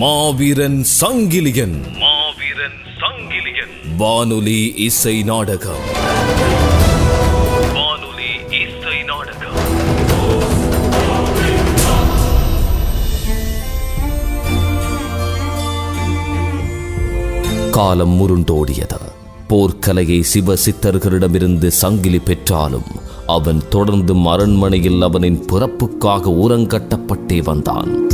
மாவீரன் சங்கிலியன். மாவீரன் சங்கிலியன். வானொலி இசை நாடகம். வானொலி இசை நாடகம். காலம் முருண்டோடியது. போர்க்கலையை சிவ சித்தர்களிடமிருந்து சங்கிலி பெற்றாலும் அவன் தொடர்ந்தும் அரண்மனையில் அவனின் பிறப்புக்காக உரங்கட்டப்பட்டே வந்தான்.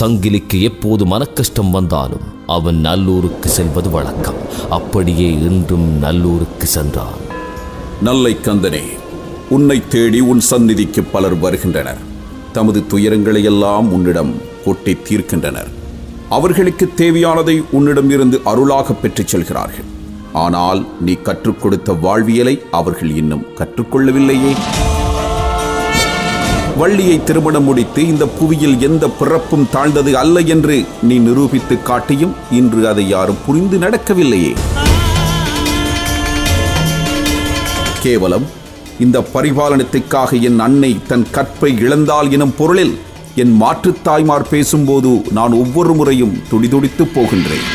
சங்கிலிக்கு எப்போது மனக்கஷ்டம் வந்தாலும் அவன் நல்லூருக்கு செல்வது வழக்கம். அப்படியே இன்றும் நல்லூருக்கு சென்றான். நல்லை கந்தனே உன்னை தேடி உன் சந்நிதிக்கு பலர் வருகின்றனர். தமது துயரங்களை எல்லாம் உன்னிடம் கொட்டி தீர்க்கின்றனர். அவர்களுக்கு தேவையானதை உன்னிடமிருந்து அருளாக பெற்றுச் செல்கிறார்கள். ஆனால் நீ கற்றுக் கொடுத்த வாழ்வியலை அவர்கள் இன்னும் கற்றுக்கொள்ளவில்லையே. வள்ளியை திருமணம் முடித்து இந்த புவியில் எந்த பிறப்பும் தாழ்ந்தது அல்ல என்று நீ நிரூபித்து காட்டியும் இன்று அதை யாரும் புரிந்து நடக்கவில்லையே. கேவலம் இந்த பரிபாலனத்துக்காக என் அன்னை தன் கற்பை இழந்தால் எனும் பொருளில் என் மாற்றுத் தாய்மார் பேசும்போது நான் ஒவ்வொரு முறையும் துடிதுடித்து போகின்றேன்.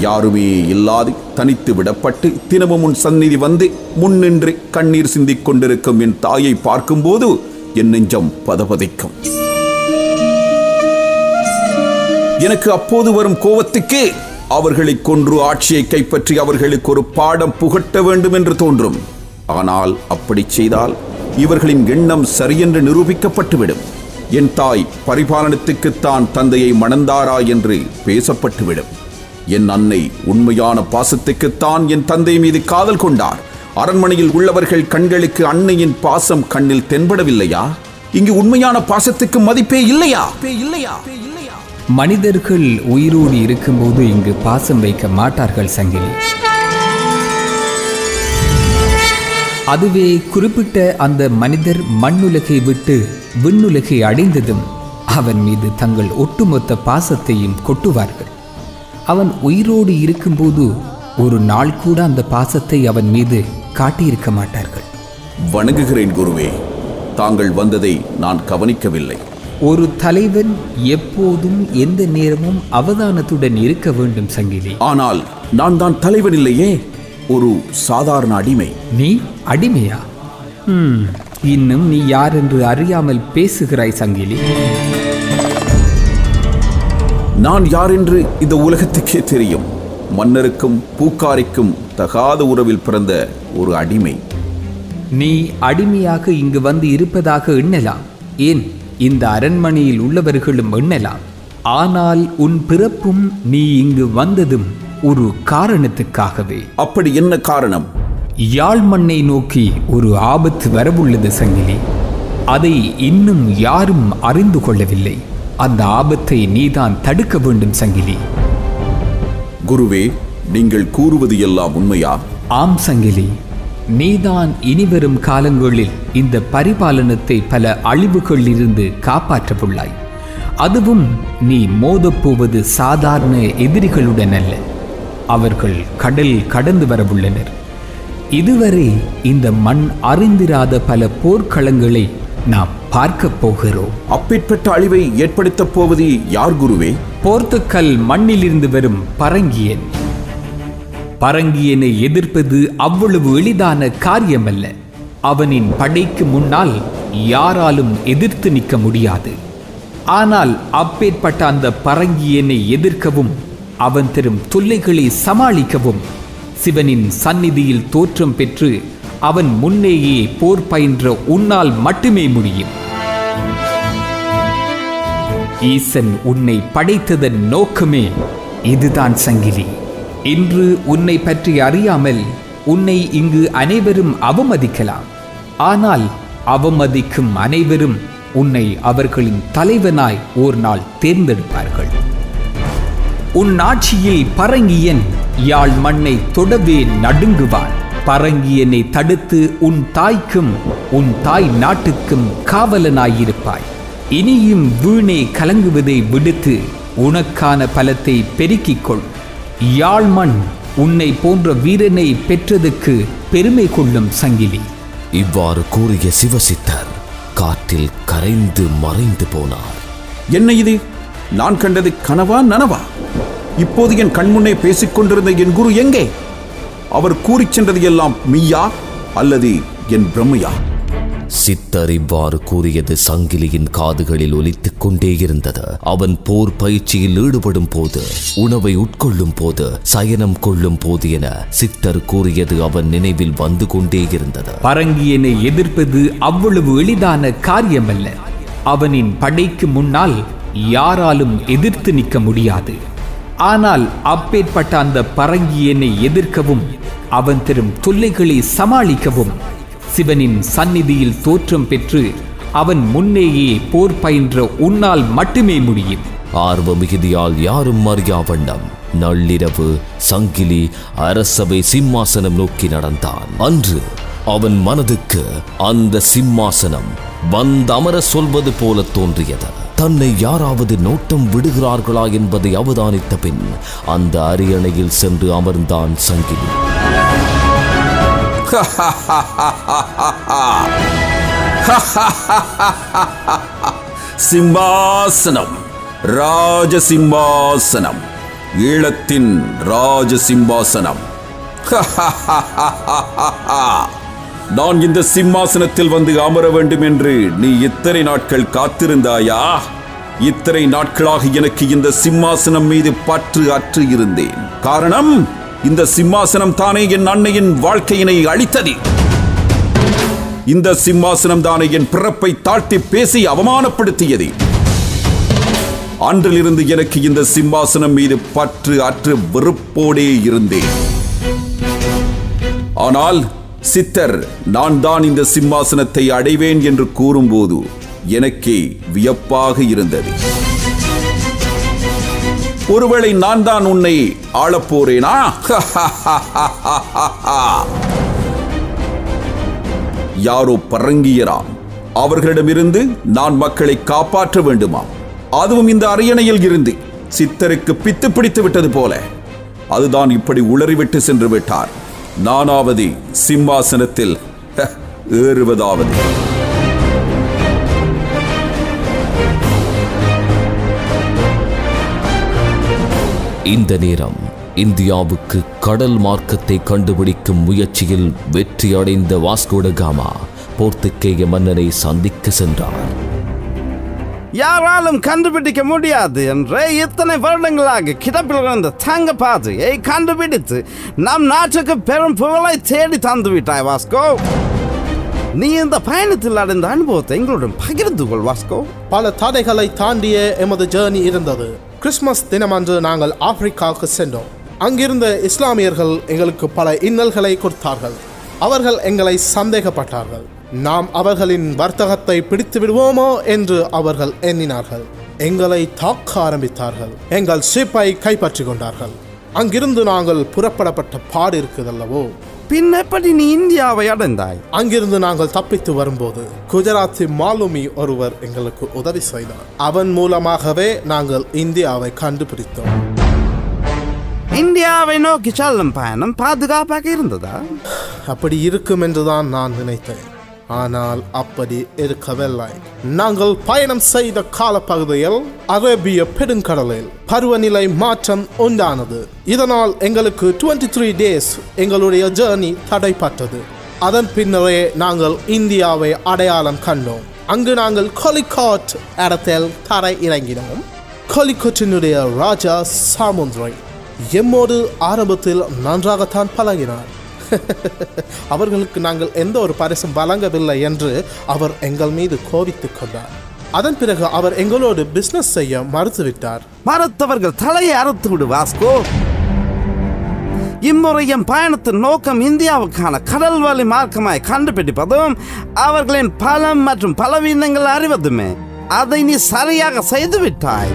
யாருமே இல்லாது தனித்து விடப்பட்டு தினமும் உன் சந்நிதி வந்து முன்னின்று கண்ணீர் சிந்திக் கொண்டிருக்கும் என் தாயை பார்க்கும்போது என் நெஞ்சம் பதபதைக்கும். எனக்கு அப்போது வரும் கோவத்துக்கு அவர்களை கொன்று ஆட்சியை கைப்பற்றி அவர்களுக்கு ஒரு பாடம் புகட்ட வேண்டும் என்று தோன்றும். ஆனால் அப்படி செய்தால் இவர்களின் எண்ணம் சரியென்று நிரூபிக்கப்பட்டுவிடும். என் தாய் பரிபாலனத்துக்குத்தான் தந்தையை மணந்தாரா என்று பேசப்பட்டுவிடும். என் அன்னை உண்மையான பாசத்துக்குத்தான் என் தந்தை மீது காதல் கொண்டார். அரண்மனையில் உள்ளவர்கள் கண்களுக்கு அன்னையின் பாசம் கண்ணில் தென்படவில்லையா? இங்கு உண்மையான பாசத்துக்கு மதிப்பே இல்லையா? இல்லையா? மனிதர்கள் உயிரோடு இருக்கும்போது இங்கு பாசம் வைக்க மாட்டார்கள் சங்கிலி. அதுவே குறிப்பிட்ட அந்த மனிதர் மண்ணுலகை விட்டு விண்ணுலகை அடைந்ததும் அவன் மீது தங்கள் ஒட்டுமொத்த பாசத்தையும் கொட்டுவார்கள். அவன் உயிரோடு இருக்கும்போது ஒரு நாள் கூட அந்த பாசத்தை அவன் மீது காட்டியிருக்க மாட்டார்கள். வணங்குகிறேன் குருவே தாங்கள் வந்ததை நான் கவனிக்கவில்லை. ஒரு தலைவன் எப்போதும் எந்த நேரமும் அவதானத்துடன் இருக்க வேண்டும் சங்கிலி. ஆனால் நான் தான் தலைவன் இல்லையே? ஒரு சாதாரண அடிமை. நீ அடிமையா? இன்னும் நீ யார் என்று அறியாமல் பேசுகிறாய் சங்கிலி. நான் யார் என்று இந்த உலகத்துக்கே தெரியும். மன்னருக்கும் பூக்காரிக்கும் தகாத உறவில் பிறந்த ஒரு அடிமை. நீ அடிமையாக இங்கு வந்து இருப்பதாக எண்ணலாம். ஏன்? இந்த அரண்மனையில் உள்ளவர்களும் எண்ணலாம். ஆனால் உன் பிறப்பும் நீ இங்கு வந்ததும் ஒரு காரணத்துக்காகவே. அப்படி என்ன காரணம்? யாழ் மண்ணை நோக்கி ஒரு ஆபத்து வரவுள்ளது சங்கிலி. அதை இன்னும் யாரும் அறிந்து கொள்ளவில்லை. அந்த ஆபத்தை நீதான் தடுக்க வேண்டும் சங்கிலி. குருவே நீங்கள் கூறுவது எல்லாம் உண்மையா? ஆம் சங்கிலி. நீதான் இனிவரும் காலங்களில் இந்த பரிபாலனத்தை பல அழிவுகளிலிருந்து காப்பாற்றவுள்ளாய். அதுவும் நீ மோதப்போவது சாதாரண எதிரிகளுடன் அல்ல. அவர்கள் கடல் கடந்து வரவுள்ளனர். இதுவரை இந்த மண் அறிந்திராத பல போர்க்களங்களை நாம் பார்க்கப் போகிறோம். அப்பேற்பட்ட அழிவை ஏற்படுத்தப் போவது யார் குருவே? போர்த்துக்கல் மண்ணிலிருந்து வரும் பரங்கியன். பரங்கியனை எதிர்ப்பது அவ்வளவு எளிதான காரியமல்ல. அவனின் படைக்கு முன்னால் யாராலும் எதிர்த்து நிற்க முடியாது. ஆனால் அப்பேற்பட்ட அந்த பரங்கியனை எதிர்க்கவும் அவன் தரும் தொல்லைகளை சமாளிக்கவும் சிவனின் சந்நிதியில் தோற்றம் பெற்று அவன் முன்னேயே போர் பயின்ற உன்னால் மட்டுமே முடியும். ஈசன் உன்னை படைத்ததன் நோக்கமே இதுதான் சங்கிலி. இன்று உன்னை பற்றி அறியாமல் உன்னை இங்கு அனைவரும் அவமதிக்கலாம். ஆனால் அவமதிக்கும் அனைவரும் உன்னை அவர்களின் தலைவனாய் ஓர் நாள் தேர்ந்தெடுப்பார்கள். உன் ஆட்சியில் பரங்கியன் யாழ் மண்ணை தொடவே நடுங்குவான். பரங்கியனை தடுத்து உன் தாய்க்கும் உன் தாய் நாட்டுக்கும் காவலனாயிருப்பாய். இனியும் வீணே கலங்குவதை விடுத்து உனக்கான பலத்தை பெருக்கிக் கொள் யாழ்மண் உன்னை போன்ற வீரனை பெற்றதுக்கு பெருமை கொள்ளும் சங்கிலி. இவ்வாறு கூறிய சிவசித்தர் காற்றில் கரைந்து மறைந்து போனார். என்ன இது? நான் கண்டது கனவா நனவா? இப்போது என் கண்முன்னே பேசிக் கொண்டிருந்த என் குரு எங்கே? அவர் கூறிச் சென்றது எல்லாம் மெய்யா அல்லது என் பிரம்மையா? சித்தர் இவ்வாறு கூறியது சங்கிலியின் காதுகளில் ஒலித்துக் கொண்டே இருந்தது. அவன் போர் பயிற்சியில் ஈடுபடும் போது உணவை உட்கொள்ளும் போது சயனம் கொள்ளும் போது என சித்தர் கூறியது அவன் நினைவில் வந்து கொண்டே இருந்தது. பரங்கியனை எதிர்ப்பது அவ்வளவு எளிதான காரியமல்ல. அவனின் படைக்கு முன்னால் யாராலும் எதிர்த்து நிற்க முடியாது. ஆனால் அப்பேற்பட்ட அந்த பரங்கியனை எதிர்க்கவும் அவன் தரும் தொல்லைகளை சமாளிக்கவும். சிவனின் சந்நிதியில் தோற்றம் பெற்று அவன் முன்னேயே போர் பயின்ற உன்னால் மட்டுமே முடியும். ஆர்வ மிகுதியால் யாரும் அறியா வண்ணம் நள்ளிரவு சங்கிலி அரசவை சிம்மாசனம் நோக்கி நடந்தான். அன்று அவன் மனதுக்கு அந்த சிம்மாசனம் வந்தமர சொல்வது போல தோன்றியது. தன்னை யாராவது நோட்டம் விடுகிறார்களா என்பதை அவதானித்த பின் அந்த அரியணையில் சென்று அமர்ந்தான் சங்கிலி. சிம்மாசனம். ராஜ சிம்மாசனம் ஈழத்தின் ராஜ சிம்மாசனம் நான் இந்த சிம்மாசனத்தில் வந்து அமர வேண்டும் என்று நீ இத்தனை நாட்கள் காத்திருந்தாயா? இத்தனை நாட்களாக எனக்கு இந்த சிம்மாசனம் மீது பற்று அற்று இருந்தேன். காரணம் இந்த சிம்மாசனம் தானே என் அன்னையின் வாழ்க்கையினை அழித்தது. இந்த சிம்மாசனம் தானே என் பிறப்பை தாழ்த்தி பேசி அவமானப்படுத்தியது. அன்றிலிருந்து எனக்கு இந்த சிம்மாசனம் மீது பற்று அற்று வெறுப்போடே இருந்தேன். ஆனால் சித்தர் நான் தான் இந்த சிம்மாசனத்தை அடைவேன் என்று கூறும்போது எனக்கே வியப்பாக இருந்தது. ஒருவேளை நான் தான் உன்னை ஆளப்போறேனா? யாரோ பரங்கியராம். அவர்களிடமிருந்து நான் மக்களை காப்பாற்ற வேண்டுமாம். அதுவும் இந்த அரியணையில் இருந்து. சித்தருக்கு பித்து பிடித்து விட்டது போல. அதுதான் இப்படி உளறிவிட்டு சென்று விட்டார். நானாவதி சிம்மாசனத்தில் ஏறுவதாவது. இந்த நேரம் இந்தியாவுக்கு கடல் மார்க்கத்தை கண்டுபிடிக்கும் முயற்சியில் வெற்றி அடைந்த வாஸ்கோட காமா போர்த்துக்கேய மன்னரை சந்திக்க சென்றார் யாராலும் கண்டுபிடிக்க முடியாது என்று இத்தனை வருடங்களாக கிடப்பில் இருந்த தங்க பாதையை கண்டுபிடித்து நம் நாட்டுக்கு பெரும் புகழை தேடி தந்து விட்டாய் வாஸ்கோ. நீ இந்த பயணத்தில் அடைந்த அனுபவத்தை எங்களுடன் பகிர்ந்து கொள் வாஸ்கோ. பல தடைகளை தாண்டிய எமது ஜேர்னி இருந்தது. கிறிஸ்மஸ் தினமன்று நாங்கள் ஆப்பிரிக்காவுக்கு சென்றோம். அங்கிருந்த இஸ்லாமியர்கள் எங்களுக்கு பல இன்னல்களை கொடுத்தார்கள். அவர்கள் எங்களை சந்தேகப்பட்டார்கள். நாம் அவர்களின் வர்த்தகத்தை பிடித்து விடுவோமோ என்று அவர்கள் எண்ணினார்கள். எங்களை தாக்க ஆரம்பித்தார்கள். எங்கள் ஷிப்பை கைப்பற்றிக் கொண்டார்கள் அங்கிருந்து நாங்கள் புறப்படப்பட்ட பாடு இருக்குதல்லவோ? பின் எப்படி நீ இந்தியாவை அடைந்தாய்? அங்கிருந்து நாங்கள் தப்பித்து வரும்போது குஜராத்தி மாலுமி ஒருவர் எங்களுக்கு உதவி செய்தார். அவன் மூலமாகவே நாங்கள் இந்தியாவை கண்டுபிடித்தோம். இந்தியாவை நோக்கி செல்லும் பயணம் பாதுகாப்பாக இருந்ததா? அப்படி இருக்கும் என்றுதான் நான் நினைத்தேன். ஆனால் அப்படி இருக்கவில்லை. நாங்கள் பயணம் செய்த காலப்பகுதியில் அரேபிய பெருங்கடலில் பருவநிலை மாற்றம் உண்டானது. இதனால் எங்களுக்கு 23 த்ரீ டேஸ் எங்களுடைய ஜேர்னி தடைப்பட்டது. அதன் பின்னரே நாங்கள் இந்தியாவை அடையாளம் கண்டோம். அங்கு நாங்கள் கொலிகாட் இடத்தில் தரை இறங்கினோம். கொலிகோட்டினுடைய ராஜா சாமுந்திரை எம்மோடு ஆரம்பத்தில் நன்றாகத்தான் பழகினார். அவர்களுக்கு நாங்கள் எந்த ஒரு பரிசும் வழங்கவில்லை என்று அவர் எங்கள் மீது கோபித்துக் கொண்டார். அதன் பிறகு அவர் எங்களோடு பிசினஸ் செய்ய மறுத்துவிட்டார். மறுத்தவர்கள் தலையை அறுத்து விடு வாஸ்கோ. இம்முறையின் பயணத்தின் நோக்கம் இந்தியாவுக்கான கடல் வழி மார்க்கமாய் கண்டுபிடிப்பதும் அவர்களின் பலம் மற்றும் பலவீனங்கள் அறிவதுமே. அதை நீ சரியாக செய்துவிட்டாய்.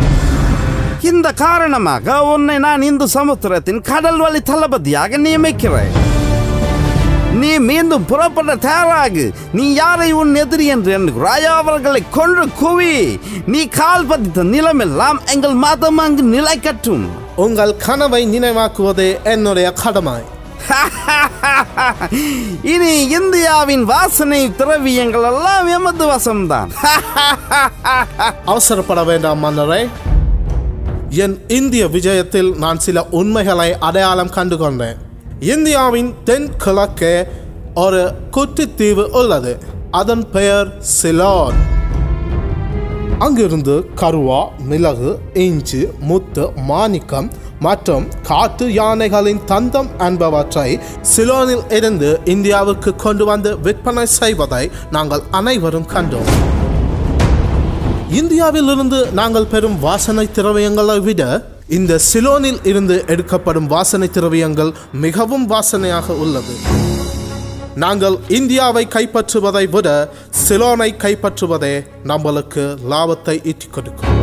இந்த காரணமாக உன்னை நான் இந்து சமுத்திரத்தின் கடல் வழி தளபதியாக நியமிக்கிறேன். நீ மீண்டும் புறப்பட தயாராகு. நீ யாரை உன் எதிரி என்று எண்ணுகிறாயோ அவர்களை கொன்று குவி. நீ கால் பதித்த நிலமெல்லாம் எங்கள் மதம் அங்கு நிலைக்கட்டும் உங்கள் கனவை நினைவாக்குவதே என்னுடைய கடமை. இனி இந்தியாவின் வாசனை திரவியங்கள் எல்லாம் எமது வசம்தான். அவசரப்பட வேண்டாம் மன்னரே. என் இந்திய விஜயத்தில் நான் சில உண்மைகளை அடையாளம் கண்டு கொண்டேன் இந்தியாவின் தென் கிழக்கே ஒரு குட்டித்தீவு உள்ளது. அதன் பெயர் சிலோன் அங்கிருந்து கருவா மிளகு இஞ்சி முத்து மாணிக்கம் மற்றும் காட்டு யானைகளின் தந்தம் என்பவற்றை சிலோனில் இருந்து இந்தியாவுக்கு கொண்டு வந்து விற்பனை செய்வதை நாங்கள் அனைவரும் கண்டோம். இந்தியாவில் இருந்து நாங்கள் பெறும் வாசனை திரவியங்களை விட இந்த சிலோனில் இருந்து எடுக்கப்படும் வாசனை திரவியங்கள் மிகவும் வாசனையாக உள்ளது. நாங்கள் இந்தியாவை கைப்பற்றுவதை விட சிலோனை கைப்பற்றுவதே நம்மளுக்கு லாபத்தை ஈட்டிக் கொடுக்கும்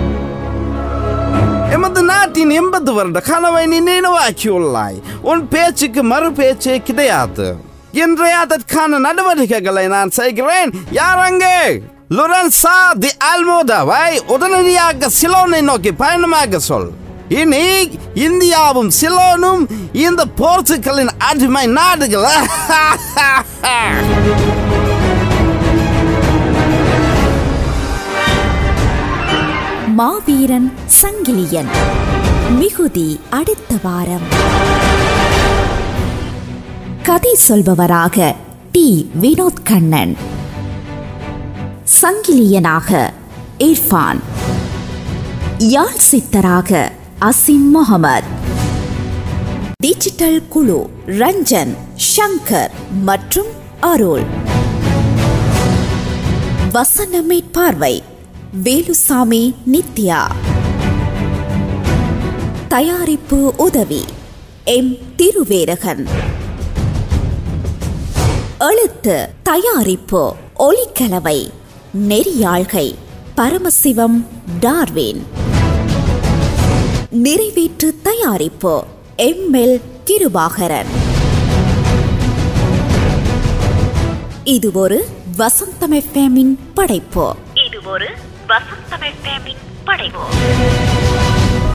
எமது நாட்டின் எண்பது வருட கனவை நீ நினைவாக்கியுள்ளாய். உன் பேச்சுக்கு மறு பேச்சே கிடையாது. இன்றைய அதற்கான நடவடிக்கைகளை நான் செய்கிறேன். யார் அங்கே? லுரன்சா தி அல்மோதாவை உடனடியாக சிலோனை நோக்கி பயணமாக சொல். இனி இந்தியாவும் சிலோனும் இந்த போர்ச்சுகலின் அடிமை நாடுகள். மாவீரன் சங்கிலியன். மிகுதி அடுத்த வாரம். கதை சொல்பவராக டி. வினோத் கண்ணன். சங்கிலியனாக இர்ஃபான். யாழ் சித்தராக அசிம் முகமது. டிஜிட்டல் குழு ரஞ்சன் ஷங்கர் மற்றும் அருள் வசனமே பார்வை வேலுசாமி நித்யா. தயாரிப்பு உதவி எம். திருவேரகன். எழுத்து தயாரிப்பு ஒலிக்கலவை நெறியாழ்கை பரமசிவம் டார்வின். நிறைவேற்று தயாரிப்பு. எம் எல் கிருபாகரன் இது ஒரு வசந்தம் எஃப்எம்மின் படைப்பு. இது ஒரு வசந்தம் எஃப்எம்மின் படைப்பு.